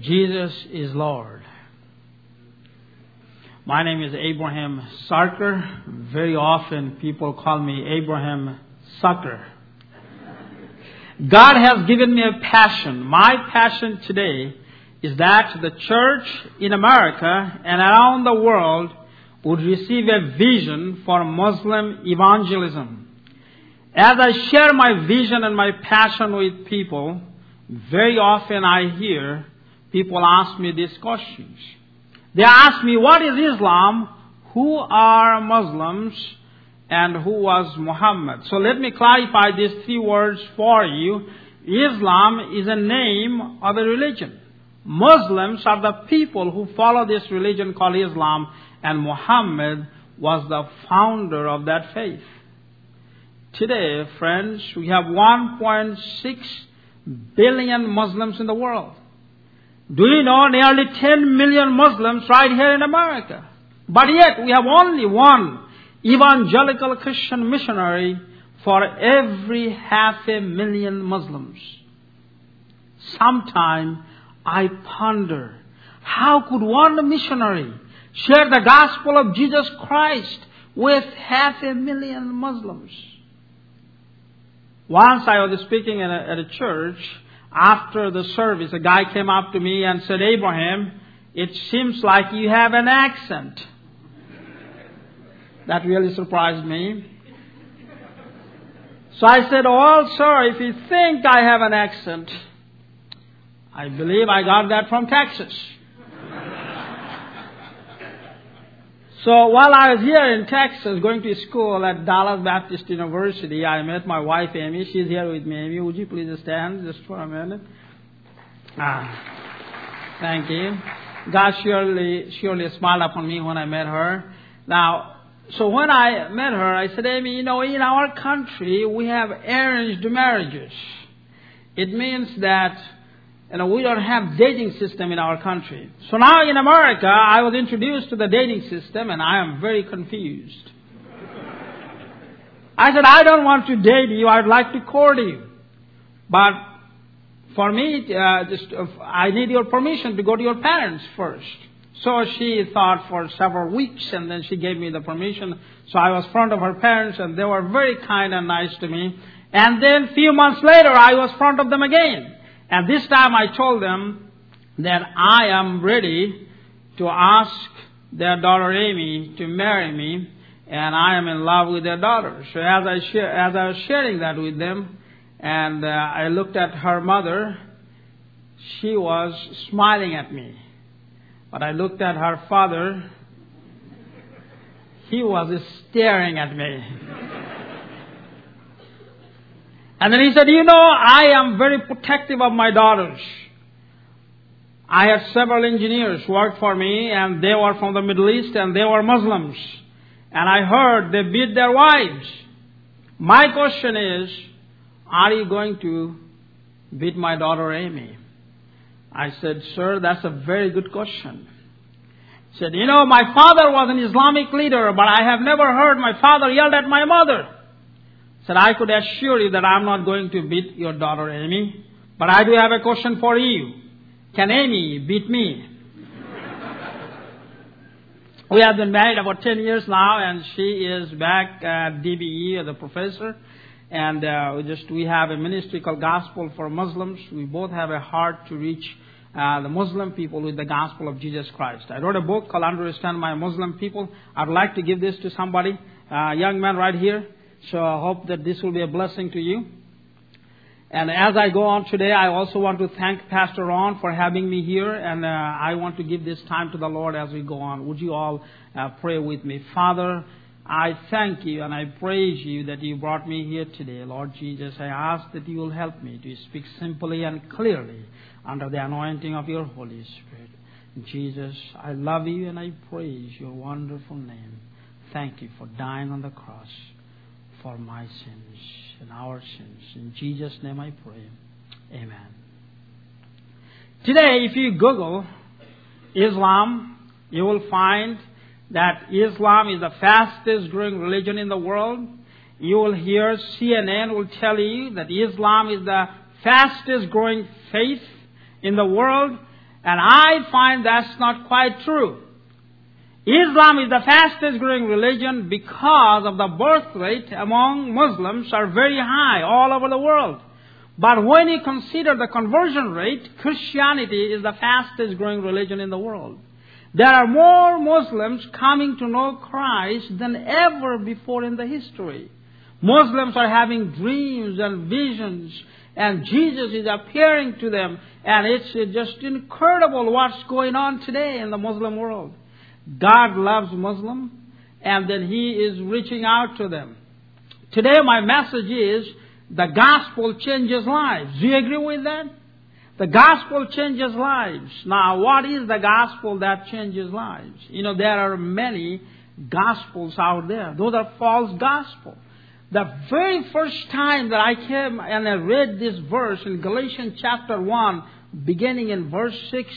Jesus is Lord. My name is Abraham Sarker. Very often people call me Abraham Sucker. God has given me a passion. My passion today is that the church in America and around the world would receive a vision for Muslim evangelism. As I share my vision and my passion with people, very often I hear people ask me these questions. They ask me, what is Islam? Who are Muslims? And who was Muhammad? So let me clarify these three words for you. Islam is a name of a religion. Muslims are the people who follow this religion called Islam, and Muhammad was the founder of that faith. Today, friends, we have 1.6 billion Muslims in the world. Do you know nearly 10 million Muslims right here in America? But yet we have only one evangelical Christian missionary for every half a million Muslims. Sometime I ponder, how could one missionary share the gospel of Jesus Christ with half a million Muslims? Once I was speaking at a, at a church, after the service, a guy came up to me and said, Abraham, it seems like you have an accent. That really surprised me. So I said, Well, sir, if you think I have an accent, I believe I got that from Texas. So while I was here in Texas going to school at Dallas Baptist University, I met my wife Amy. She's here with me. Amy, would you please stand just for a minute? Ah, thank you. God surely, surely smiled upon me when I met her. Now, so when I met her, I said, Amy, you know, in our country, we have arranged marriages. It means that know, we don't have dating system in our country. So now in America, I was introduced to the dating system and I am very confused. I said, I don't want to date you, I'd like to court you. But for me, uh, just, uh, I need your permission to go to your parents first. So she thought for several weeks and then she gave me the permission. So I was front of her parents and they were very kind and nice to me. And then few months later, I was front of them again. And this time I told them that I am ready to ask their daughter Amy to marry me, and I am in love with their daughter. So as I, share, as I was sharing that with them, and uh, I looked at her mother, she was smiling at me. But I looked at her father, he was staring at me. And then he said, You know, I am very protective of my daughters. I had several engineers work for me, and they were from the Middle East, and they were Muslims. And I heard they beat their wives. My question is, are you going to beat my daughter Amy? I said, Sir, that's a very good question. He said, You know, my father was an Islamic leader, but I have never heard my father yelled at my mother said, I could assure you that I'm not going to beat your daughter Amy, but I do have a question for you. Can Amy beat me? we have been married about 10 years now, and she is back at DBU as a professor. And uh, we just we have a ministry called Gospel for Muslims. We both have a heart to reach uh, the Muslim people with the gospel of Jesus Christ. I wrote a book called Understand My Muslim People. I'd like to give this to somebody, uh, young man right here. So I hope that this will be a blessing to you. And as I go on today, I also want to thank Pastor Ron for having me here, and uh, I want to give this time to the Lord as we go on. Would you all uh, pray with me? Father, I thank you and I praise you that you brought me here today. Lord Jesus, I ask that you will help me to speak simply and clearly under the anointing of your Holy Spirit. Jesus, I love you and I praise your wonderful name. Thank you for dying on the cross for my sins and our sins. In Jesus' name I pray. Amen. Today, if you Google Islam, you will find that Islam is the fastest growing religion in the world. You will hear CNN will tell you that Islam is the fastest growing faith in the world. And I find that's not quite true. Islam is the fastest growing religion because of the birth rate among Muslims are very high all over the world. But when you consider the conversion rate, Christianity is the fastest growing religion in the world. There are more Muslims coming to know Christ than ever before in the history. Muslims are having dreams and visions and Jesus is appearing to them and it's just incredible what's going on today in the Muslim world. God loves Muslims and that He is reaching out to them. Today my message is the gospel changes lives. Do you agree with that? The gospel changes lives. Now, what is the gospel that changes lives? You know, there are many gospels out there. Those are false gospels. The very first time that I came and I read this verse in Galatians chapter 1, beginning in verse 6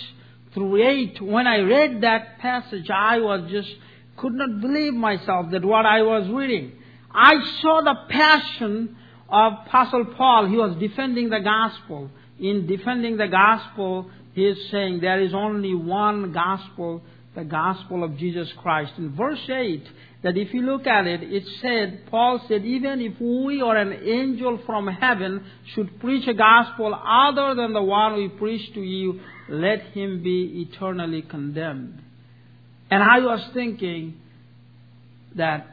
through 8, when I read that passage, I was just, could not believe myself that what I was reading. I saw the passion of Apostle Paul. He was defending the gospel in defending the gospel, he is saying there is only one gospel, the gospel of Jesus Christ. In verse 8, that if you look at it, it said, Paul said, even if we or an angel from heaven should preach a gospel other than the one we preach to you, let him be eternally condemned. And I was thinking that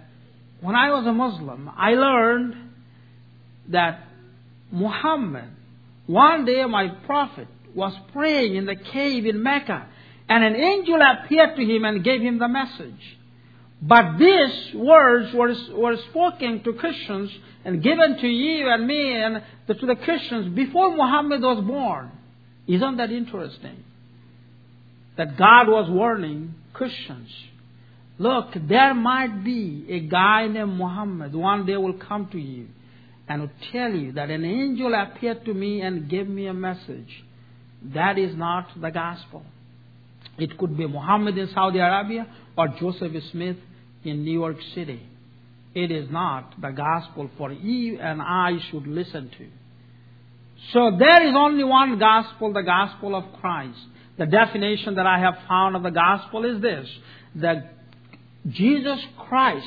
when I was a Muslim, I learned that Muhammad one day my prophet was praying in the cave in Mecca, and an angel appeared to him and gave him the message. But these words were, were spoken to Christians and given to you and me and to the Christians before Muhammad was born. Isn't that interesting? That God was warning Christians. Look, there might be a guy named Muhammad one day will come to you and will tell you that an angel appeared to me and gave me a message. That is not the gospel. It could be Muhammad in Saudi Arabia or Joseph Smith in New York City. It is not the gospel for you and I should listen to. So there is only one gospel, the gospel of Christ. The definition that I have found of the gospel is this that Jesus Christ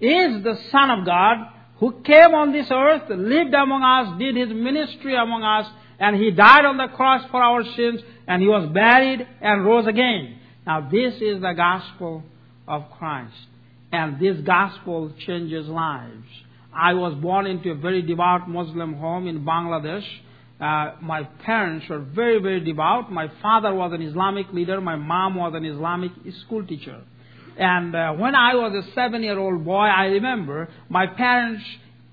is the Son of God who came on this earth, lived among us, did his ministry among us, and he died on the cross for our sins, and he was buried and rose again. Now this is the gospel of Christ. And this gospel changes lives. I was born into a very devout Muslim home in Bangladesh. Uh, my parents were very, very devout. My father was an Islamic leader. My mom was an Islamic school teacher. And uh, when I was a seven year old boy, I remember my parents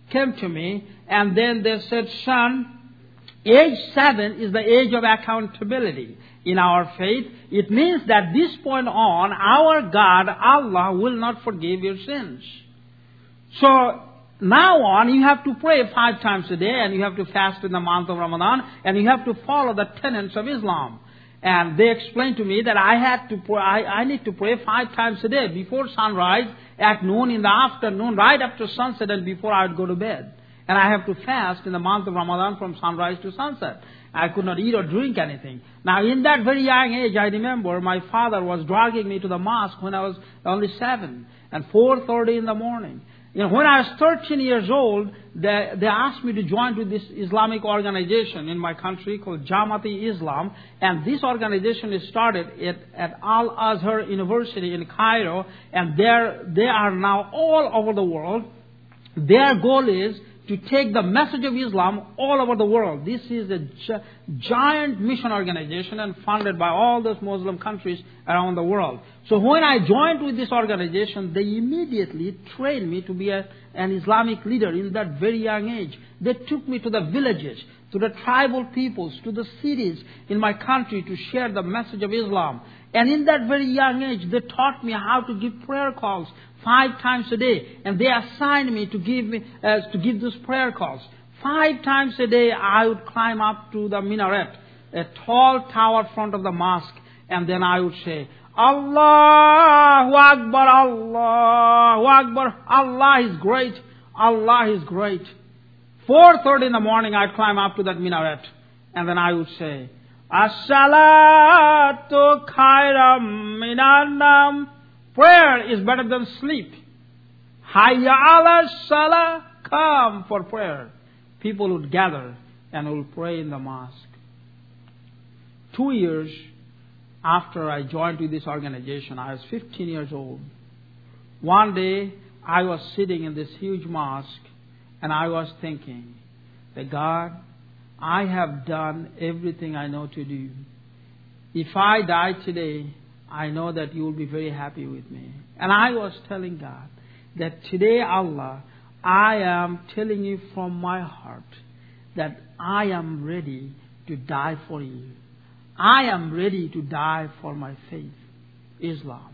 came to me and then they said, Son, age seven is the age of accountability in our faith. It means that this point on, our God, Allah, will not forgive your sins. So, now on, you have to pray five times a day and you have to fast in the month of Ramadan and you have to follow the tenets of Islam. And they explained to me that I had to pray, I, I need to pray five times a day before sunrise, at noon, in the afternoon, right after sunset, and before I would go to bed. And I have to fast in the month of Ramadan from sunrise to sunset. I could not eat or drink anything. Now, in that very young age, I remember my father was dragging me to the mosque when I was only seven, and 4.30 in the morning. You know, when I was 13 years old, they, they asked me to join with this Islamic organization in my country called Jamati Islam. And this organization is started at, at Al Azhar University in Cairo. And they are now all over the world. Their goal is to take the message of Islam all over the world. This is a gi- giant mission organization and funded by all those Muslim countries around the world. So when I joined with this organization, they immediately trained me to be a, an Islamic leader in that very young age. They took me to the villages, to the tribal peoples, to the cities in my country to share the message of Islam. And in that very young age, they taught me how to give prayer calls five times a day, and they assigned me to give me uh, to give those prayer calls. Five times a day, I would climb up to the minaret, a tall tower front of the mosque, and then I would say, Allahu Akbar, Allahu Akbar, Allah is great, Allah is great. 4.30 in the morning, I'd climb up to that minaret, and then I would say, As-salatu khairam minannam. Prayer is better than sleep. Hayya ala salah. Come for prayer. People would gather and will pray in the mosque. Two years after I joined with this organization, I was 15 years old. One day, I was sitting in this huge mosque and I was thinking that God, I have done everything I know to do. If I die today, I know that you will be very happy with me. And I was telling God that today, Allah, I am telling you from my heart that I am ready to die for you. I am ready to die for my faith, Islam.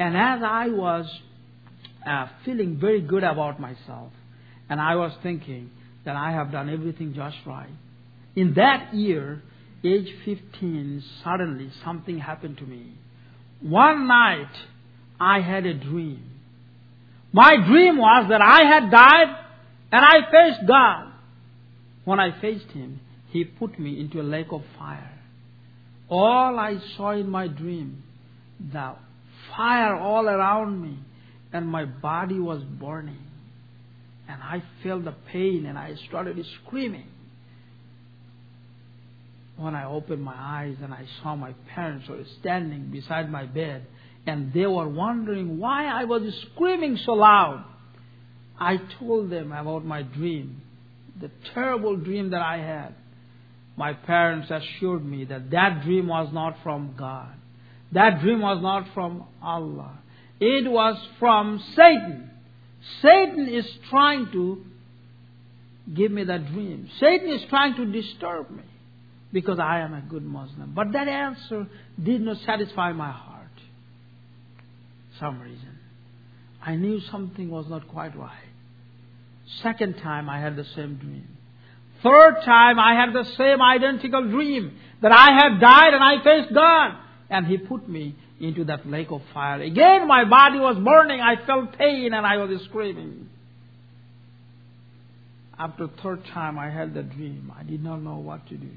And as I was uh, feeling very good about myself, and I was thinking that I have done everything just right, in that year, age 15, suddenly something happened to me. One night, I had a dream. My dream was that I had died and I faced God. When I faced Him, He put me into a lake of fire. All I saw in my dream, the fire all around me, and my body was burning. And I felt the pain and I started screaming. When I opened my eyes and I saw my parents were standing beside my bed and they were wondering why I was screaming so loud. I told them about my dream, the terrible dream that I had. My parents assured me that that dream was not from God. That dream was not from Allah. It was from Satan. Satan is trying to give me that dream. Satan is trying to disturb me because I am a good Muslim. But that answer did not satisfy my heart. Some reason. I knew something was not quite right. Second time I had the same dream. Third time I had the same identical dream that I had died and I faced God. And He put me into that lake of fire. Again my body was burning. I felt pain and I was screaming. After third time I had the dream. I did not know what to do.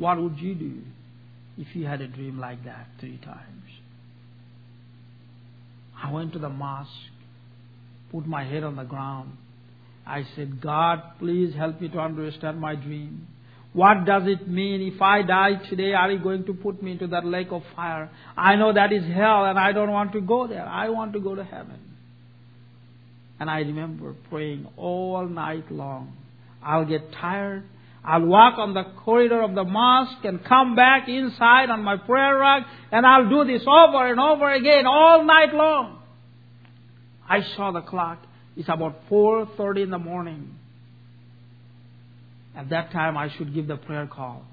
What would you do if you had a dream like that three times? I went to the mosque, put my head on the ground. I said, God, please help me to understand my dream. What does it mean? If I die today, are you going to put me into that lake of fire? I know that is hell and I don't want to go there. I want to go to heaven. And I remember praying all night long. I'll get tired. I'll walk on the corridor of the mosque and come back inside on my prayer rug and I'll do this over and over again all night long. I saw the clock. It's about 4.30 in the morning. At that time, I should give the prayer call.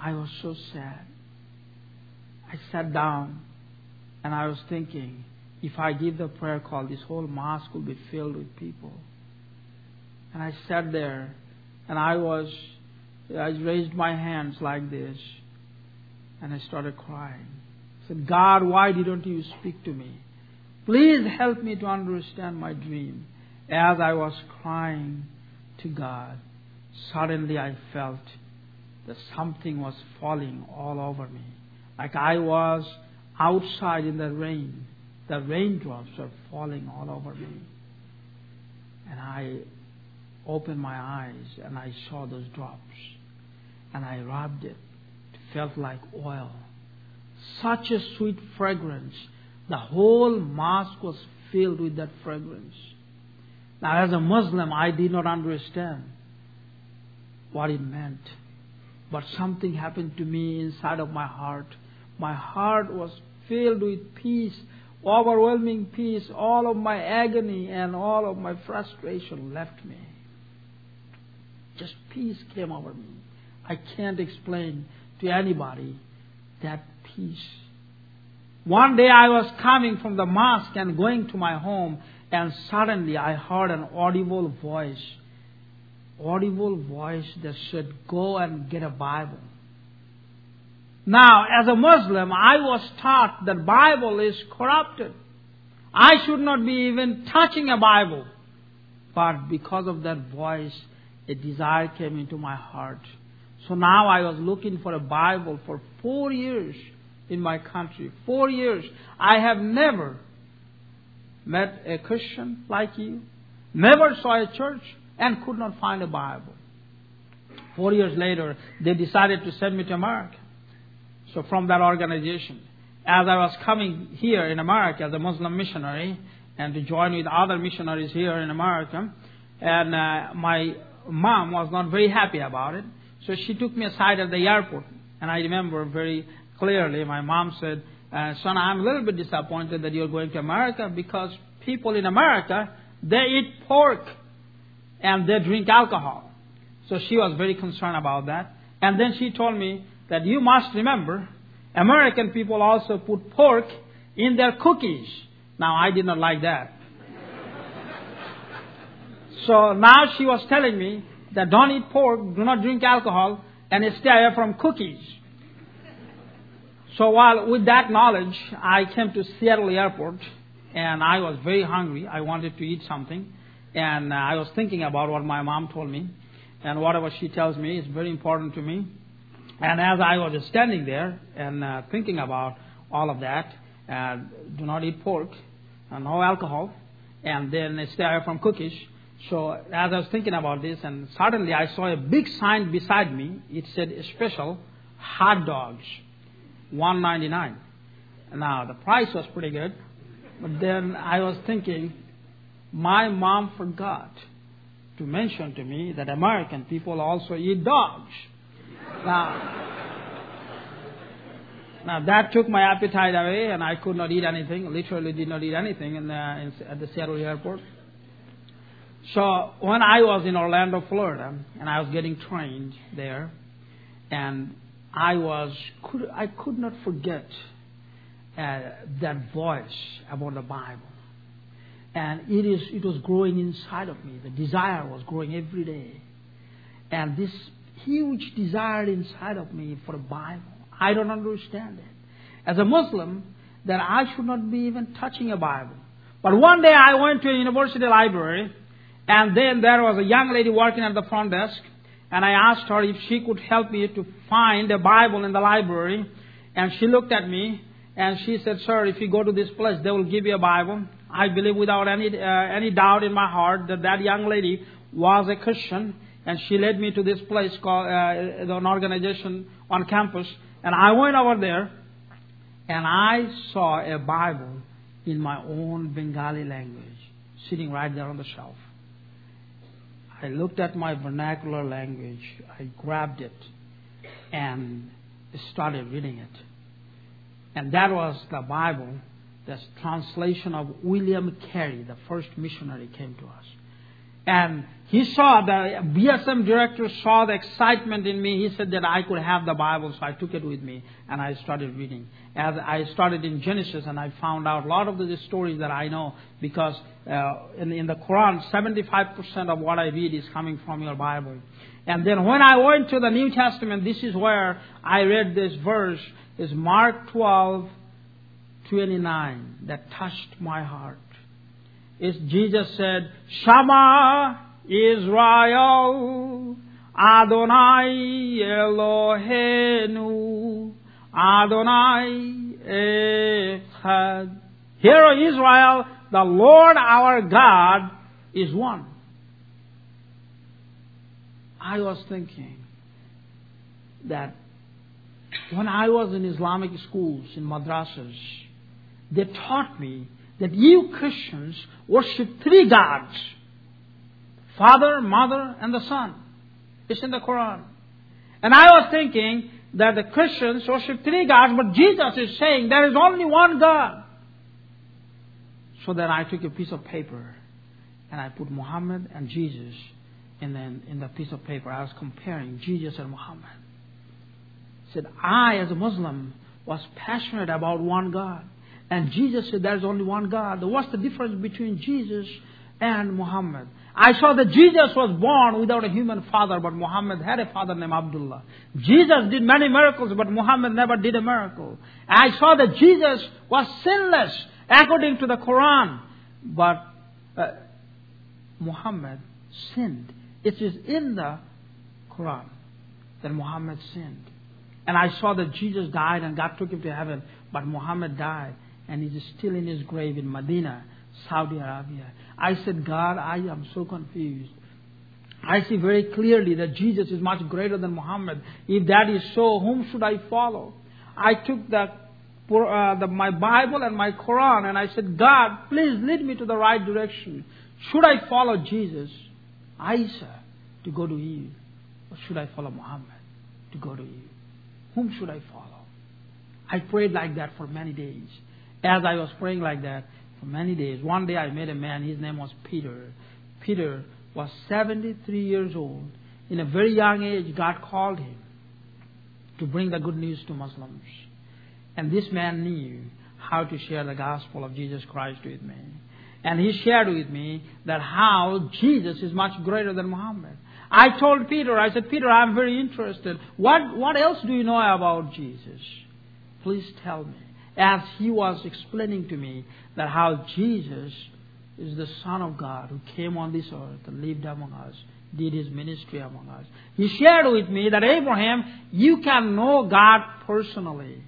I was so sad. I sat down and I was thinking, if I give the prayer call, this whole mosque will be filled with people. And I sat there and I was, I raised my hands like this and I started crying. I said, God, why didn't you speak to me? Please help me to understand my dream. As I was crying to God, suddenly I felt that something was falling all over me. Like I was outside in the rain. The raindrops were falling all over me. And I opened my eyes and I saw those drops. And I rubbed it. It felt like oil. Such a sweet fragrance. The whole mosque was filled with that fragrance. Now, as a Muslim, I did not understand what it meant. But something happened to me inside of my heart. My heart was filled with peace, overwhelming peace. All of my agony and all of my frustration left me. Just peace came over me. I can't explain to anybody that peace. One day I was coming from the mosque and going to my home, and suddenly I heard an audible voice audible voice that said, Go and get a Bible. Now, as a Muslim, I was taught that Bible is corrupted. I should not be even touching a Bible. But because of that voice, a desire came into my heart. So now I was looking for a Bible for four years in my country. Four years. I have never met a Christian like you, never saw a church, and could not find a Bible. Four years later, they decided to send me to America. So from that organization, as I was coming here in America as a Muslim missionary and to join with other missionaries here in America, and uh, my mom was not very happy about it. So she took me aside at the airport, and I remember very clearly my mom said, uh, "Son, I'm a little bit disappointed that you're going to America because people in America they eat pork and they drink alcohol." So she was very concerned about that, and then she told me that you must remember, American people also put pork in their cookies. Now I did not like that. So now she was telling me that don't eat pork, do not drink alcohol, and stay away from cookies. So while with that knowledge, I came to Seattle Airport, and I was very hungry. I wanted to eat something, and uh, I was thinking about what my mom told me, and whatever she tells me is very important to me. And as I was standing there and uh, thinking about all of that, uh, do not eat pork, uh, no alcohol, and then stay away from cookies. So as I was thinking about this, and suddenly I saw a big sign beside me. It said special hot dogs, one ninety nine. Now the price was pretty good, but then I was thinking, my mom forgot to mention to me that American people also eat dogs. Now, now that took my appetite away, and I could not eat anything. Literally, did not eat anything in the, in, at the Seattle airport. So when I was in Orlando, Florida, and I was getting trained there, and I was could I could not forget uh, that voice about the Bible, and it is it was growing inside of me. The desire was growing every day, and this huge desire inside of me for the Bible. I don't understand it. As a Muslim, that I should not be even touching a Bible. But one day I went to a university library and then there was a young lady working at the front desk, and I asked her if she could help me to find a Bible in the library. And she looked at me and she said, Sir, if you go to this place, they will give you a Bible. I believe without any, uh, any doubt in my heart that that young lady was a Christian, and she led me to this place called uh, an organization on campus. And I went over there, and I saw a Bible in my own Bengali language sitting right there on the shelf. I looked at my vernacular language, I grabbed it, and started reading it. And that was the Bible, the translation of William Carey, the first missionary, came to us. And he saw, the BSM director saw the excitement in me. He said that I could have the Bible, so I took it with me and I started reading. As I started in Genesis and I found out a lot of the stories that I know because uh, in, in the Quran, 75% of what I read is coming from your Bible. And then when I went to the New Testament, this is where I read this verse, is Mark 12, 29, that touched my heart is Jesus said, Shama Israel, Adonai Elohenu, Adonai Echad. Hear, O Israel, the Lord our God is one. I was thinking that when I was in Islamic schools, in madrasas, they taught me that you Christians worship three gods Father, Mother, and the Son. It's in the Quran. And I was thinking that the Christians worship three gods, but Jesus is saying there is only one God. So then I took a piece of paper and I put Muhammad and Jesus in the, in the piece of paper. I was comparing Jesus and Muhammad. Said, I, as a Muslim, was passionate about one God. And Jesus said there's only one God. What's the difference between Jesus and Muhammad? I saw that Jesus was born without a human father, but Muhammad had a father named Abdullah. Jesus did many miracles, but Muhammad never did a miracle. I saw that Jesus was sinless according to the Quran, but uh, Muhammad sinned. It is in the Quran. that Muhammad sinned. And I saw that Jesus died and God took him to heaven, but Muhammad died and he's still in his grave in Medina, Saudi Arabia. I said, God, I am so confused. I see very clearly that Jesus is much greater than Muhammad. If that is so, whom should I follow? I took the, uh, the, my Bible and my Quran and I said, God, please lead me to the right direction. Should I follow Jesus, Isa, to go to you? Or should I follow Muhammad to go to you? Whom should I follow? I prayed like that for many days. As I was praying like that for many days, one day I met a man, his name was Peter. Peter was 73 years old. In a very young age, God called him to bring the good news to Muslims. And this man knew how to share the gospel of Jesus Christ with me. And he shared with me that how Jesus is much greater than Muhammad. I told Peter, I said, Peter, I'm very interested. What, what else do you know about Jesus? Please tell me. As he was explaining to me that how Jesus is the Son of God who came on this earth and lived among us, did his ministry among us. He shared with me that Abraham, you can know God personally.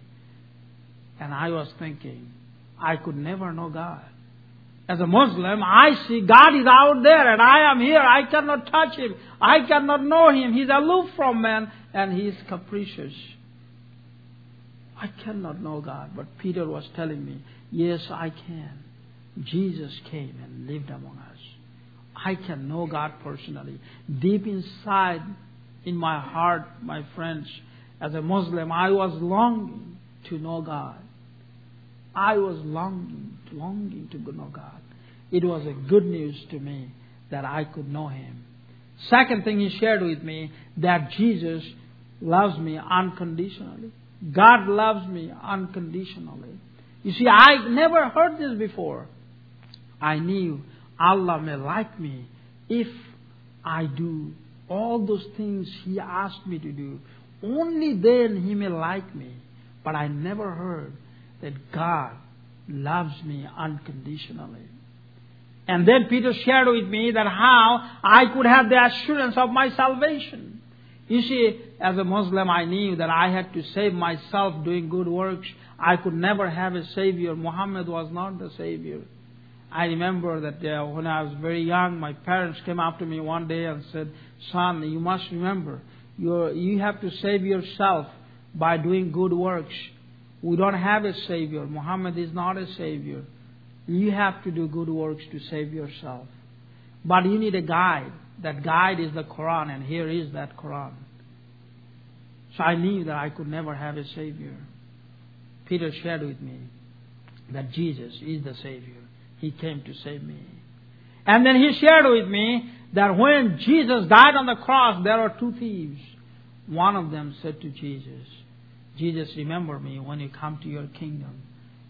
And I was thinking, I could never know God. As a Muslim, I see God is out there and I am here. I cannot touch him. I cannot know him. He's aloof from man and he is capricious. I cannot know God. But Peter was telling me, yes, I can. Jesus came and lived among us. I can know God personally. Deep inside, in my heart, my friends, as a Muslim, I was longing to know God. I was longing, longing to know God. It was a good news to me that I could know Him. Second thing He shared with me that Jesus loves me unconditionally. God loves me unconditionally. You see, I never heard this before. I knew Allah may like me if I do all those things He asked me to do. Only then He may like me. But I never heard that God loves me unconditionally. And then Peter shared with me that how I could have the assurance of my salvation. You see, as a Muslim, I knew that I had to save myself doing good works. I could never have a Savior. Muhammad was not the Savior. I remember that uh, when I was very young, my parents came up to me one day and said, Son, you must remember, you you have to save yourself by doing good works. We don't have a Savior. Muhammad is not a Savior. You have to do good works to save yourself. But you need a guide. That guide is the Quran, and here is that Quran. So I knew that I could never have a Savior. Peter shared with me that Jesus is the Savior. He came to save me. And then he shared with me that when Jesus died on the cross, there are two thieves. One of them said to Jesus, Jesus, remember me when you come to your kingdom.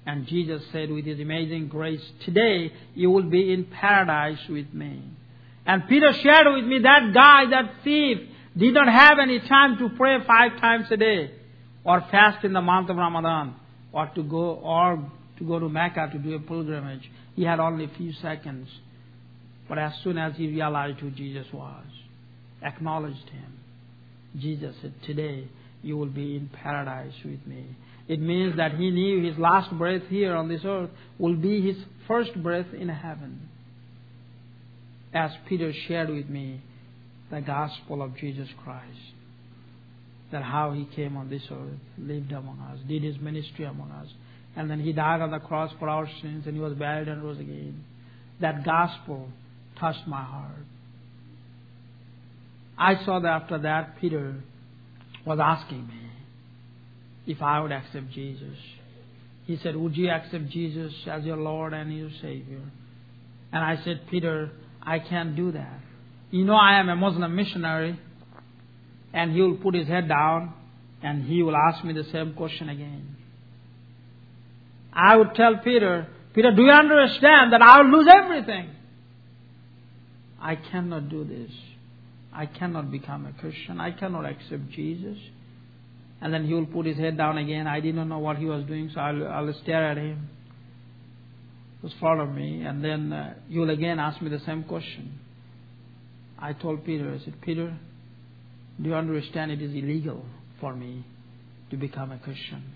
And Jesus said with his amazing grace, Today you will be in paradise with me. And Peter shared with me that guy, that thief, did not have any time to pray five times a day, or fast in the month of Ramadan, or to go, or to go to Mecca to do a pilgrimage. He had only a few seconds. But as soon as he realized who Jesus was, acknowledged him, Jesus said, Today you will be in paradise with me. It means that he knew his last breath here on this earth will be his first breath in heaven. As Peter shared with me the gospel of Jesus Christ, that how he came on this earth, lived among us, did his ministry among us, and then he died on the cross for our sins, and he was buried and rose again. That gospel touched my heart. I saw that after that, Peter was asking me if I would accept Jesus. He said, Would you accept Jesus as your Lord and your Savior? And I said, Peter, I can't do that. You know, I am a Muslim missionary. And he will put his head down and he will ask me the same question again. I would tell Peter, Peter, do you understand that I will lose everything? I cannot do this. I cannot become a Christian. I cannot accept Jesus. And then he will put his head down again. I didn't know what he was doing, so I'll, I'll stare at him. Just follow me. And then uh, will again ask me the same question. I told Peter, I said, Peter, Do you understand it is illegal for me to become a Christian?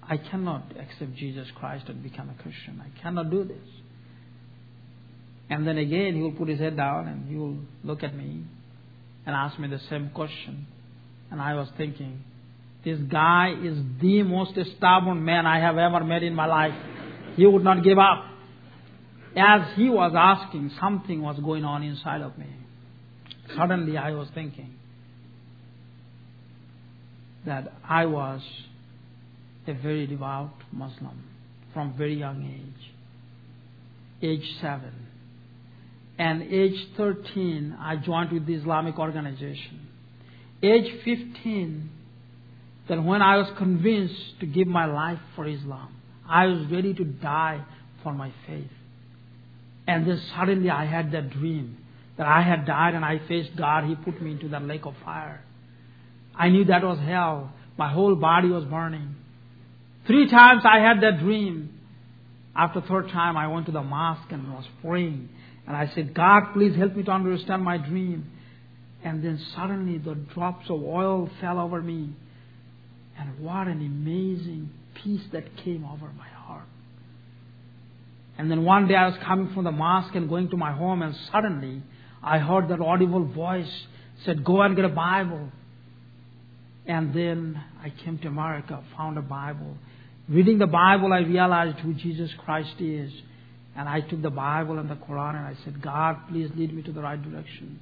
I cannot accept Jesus Christ and become a Christian. I cannot do this. And then again, he will put his head down and he will look at me and ask me the same question. And I was thinking, this guy is the most stubborn man I have ever met in my life. He would not give up. As he was asking, something was going on inside of me. Suddenly I was thinking that I was a very devout Muslim from very young age, age 7. And age 13, I joined with the Islamic organization. Age 15, then when I was convinced to give my life for Islam, I was ready to die for my faith. And then suddenly I had that dream that I had died and I faced God. He put me into that lake of fire. I knew that was hell. My whole body was burning. Three times I had that dream. After third time, I went to the mosque and was praying. And I said, God, please help me to understand my dream. And then suddenly the drops of oil fell over me. And what an amazing peace that came over my heart. And then one day I was coming from the mosque and going to my home, and suddenly I heard that audible voice said, Go and get a Bible. And then I came to America, found a Bible. Reading the Bible, I realized who Jesus Christ is. And I took the Bible and the Quran and I said, God, please lead me to the right direction.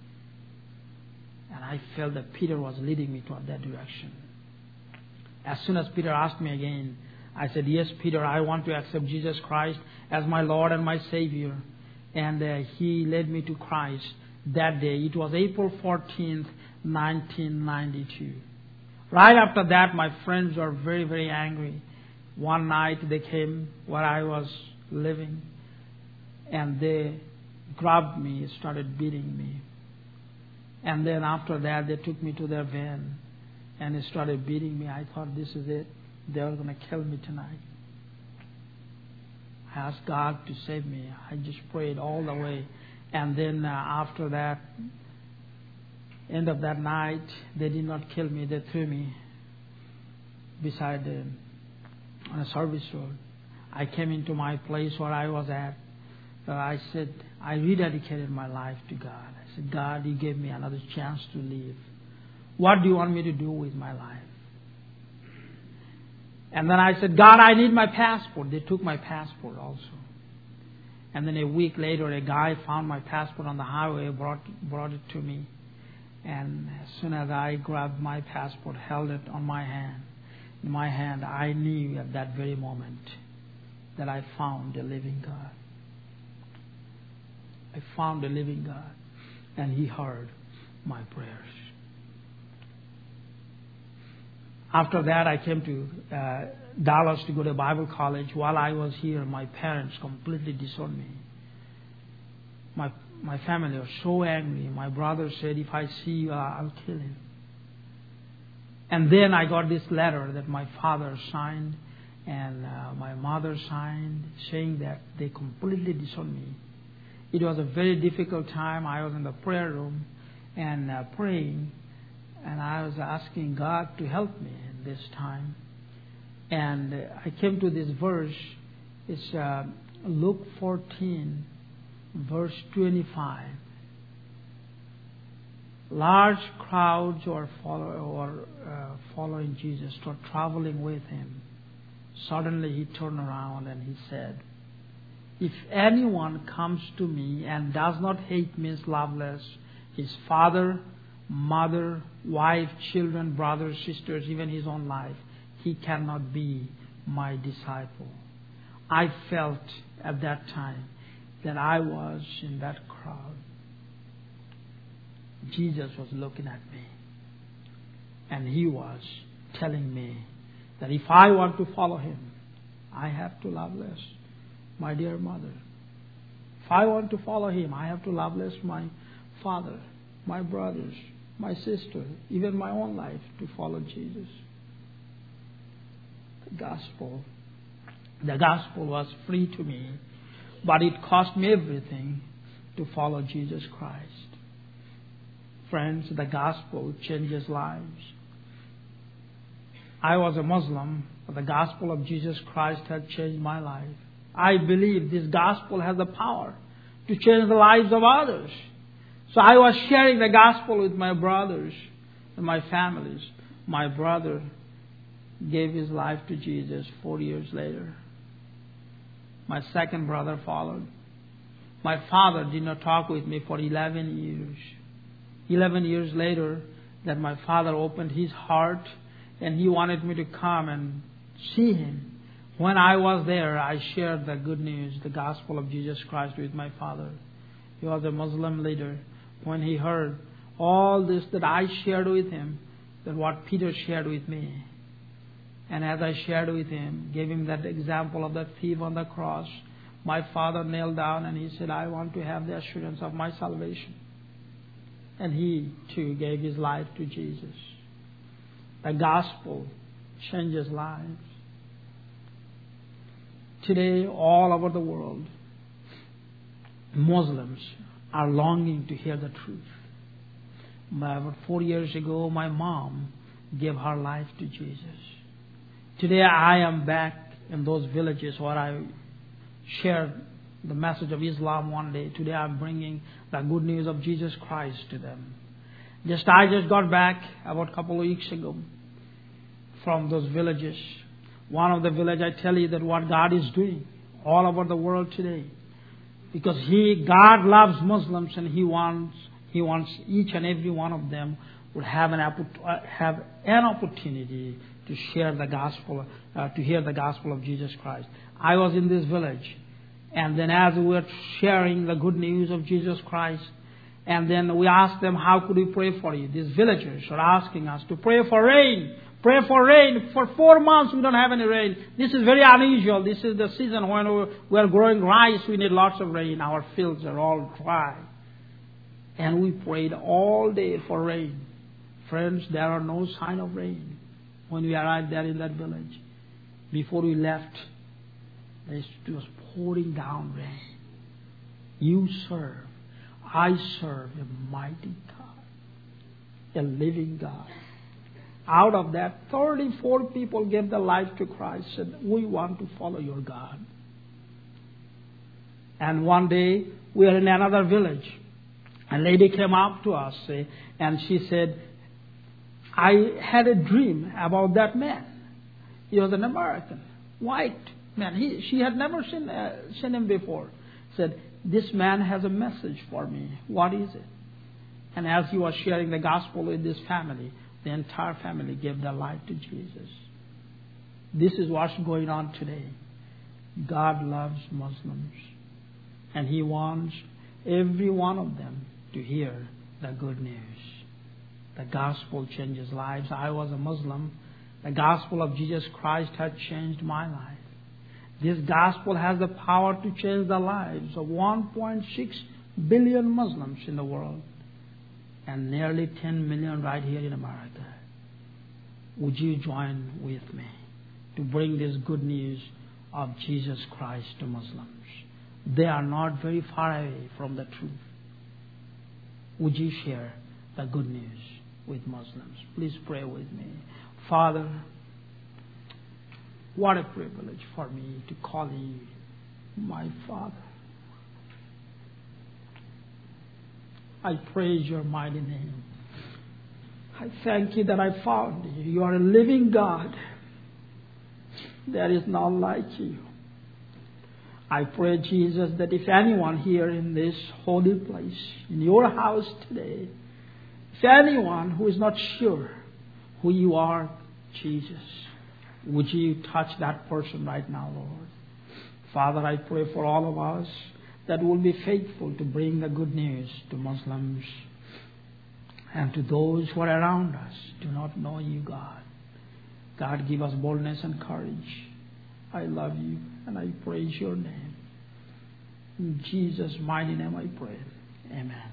And I felt that Peter was leading me toward that direction. As soon as Peter asked me again, I said, Yes, Peter, I want to accept Jesus Christ as my Lord and my Savior. And uh, he led me to Christ that day. It was April 14th, 1992. Right after that, my friends were very, very angry. One night they came where I was living and they grabbed me, started beating me. And then after that, they took me to their van and they started beating me. I thought, this is it. They were going to kill me tonight. I asked God to save me. I just prayed all the way. And then uh, after that, end of that night, they did not kill me. They threw me beside the, on a service road. I came into my place where I was at. So I said, I rededicated my life to God. I said, God, you gave me another chance to live. What do you want me to do with my life? And then I said, God, I need my passport. They took my passport also. And then a week later, a guy found my passport on the highway, brought, brought it to me. And as soon as I grabbed my passport, held it on my hand, in my hand, I knew at that very moment that I found a living God. I found a living God, and He heard my prayers. After that, I came to uh, Dallas to go to Bible college. While I was here, my parents completely disowned me. My my family was so angry. My brother said, "If I see you, I'll kill him." And then I got this letter that my father signed and uh, my mother signed, saying that they completely disowned me. It was a very difficult time. I was in the prayer room and uh, praying and I was asking God to help me in this time. And I came to this verse. It's uh, Luke 14, verse 25. Large crowds were follow, uh, following Jesus, or traveling with him. Suddenly he turned around and he said, If anyone comes to me and does not hate me, is loveless, his father, mother, wife, children, brothers, sisters, even his own life, he cannot be my disciple. I felt at that time that I was in that crowd. Jesus was looking at me. And he was telling me that if I want to follow him, I have to love less my dear mother. If I want to follow him, I have to love less my father, my brothers, my sister, even my own life to follow Jesus. The gospel. The gospel was free to me, but it cost me everything to follow Jesus Christ. Friends, the gospel changes lives. I was a Muslim, but the gospel of Jesus Christ has changed my life. I believe this gospel has the power to change the lives of others. So I was sharing the gospel with my brothers and my families. My brother gave his life to Jesus four years later. My second brother followed. My father did not talk with me for 11 years. 11 years later, that my father opened his heart and he wanted me to come and see him. When I was there, I shared the good news, the gospel of Jesus Christ with my father. He was a Muslim leader. When he heard all this that I shared with him, that what Peter shared with me, and as I shared with him, gave him that example of that thief on the cross, my father knelt down and he said, I want to have the assurance of my salvation. And he too gave his life to Jesus. The gospel changes lives. Today, all over the world, Muslims are longing to hear the truth. About four years ago, my mom gave her life to Jesus. Today, I am back in those villages where I shared the message of Islam one day. Today, I'm bringing the good news of Jesus Christ to them. Just I just got back about a couple of weeks ago from those villages. One of the village, I tell you that what God is doing all over the world today, because He, God loves Muslims, and He wants He wants each and every one of them would have an uh, have an opportunity to share the gospel, uh, to hear the gospel of Jesus Christ. I was in this village, and then as we were sharing the good news of Jesus Christ, and then we asked them, how could we pray for you? These villagers are asking us to pray for rain. Pray for rain. For four months we don't have any rain. This is very unusual. This is the season when we are growing rice. We need lots of rain. Our fields are all dry. And we prayed all day for rain. Friends, there are no sign of rain when we arrived there in that village. Before we left, it was pouring down rain. You serve I serve a mighty God, a living God. Out of that, 34 people gave their life to Christ, said, We want to follow your God. And one day, we are in another village. A lady came up to us and she said, I had a dream about that man. He was an American, white man. He, she had never seen, uh, seen him before. Said, this man has a message for me. What is it? And as he was sharing the gospel with this family, the entire family gave their life to Jesus. This is what's going on today. God loves Muslims, and He wants every one of them to hear the good news. The gospel changes lives. I was a Muslim. The gospel of Jesus Christ had changed my life. This gospel has the power to change the lives of 1.6 billion Muslims in the world and nearly 10 million right here in America. Would you join with me to bring this good news of Jesus Christ to Muslims? They are not very far away from the truth. Would you share the good news with Muslims? Please pray with me. Father, what a privilege for me to call you my Father. I praise your mighty name. I thank you that I found you. You are a living God. There is none like you. I pray, Jesus, that if anyone here in this holy place, in your house today, if anyone who is not sure who you are, Jesus, would you touch that person right now, Lord? Father, I pray for all of us that will be faithful to bring the good news to Muslims and to those who are around us do not know you, God. God, give us boldness and courage. I love you and I praise your name. In Jesus' mighty name I pray. Amen.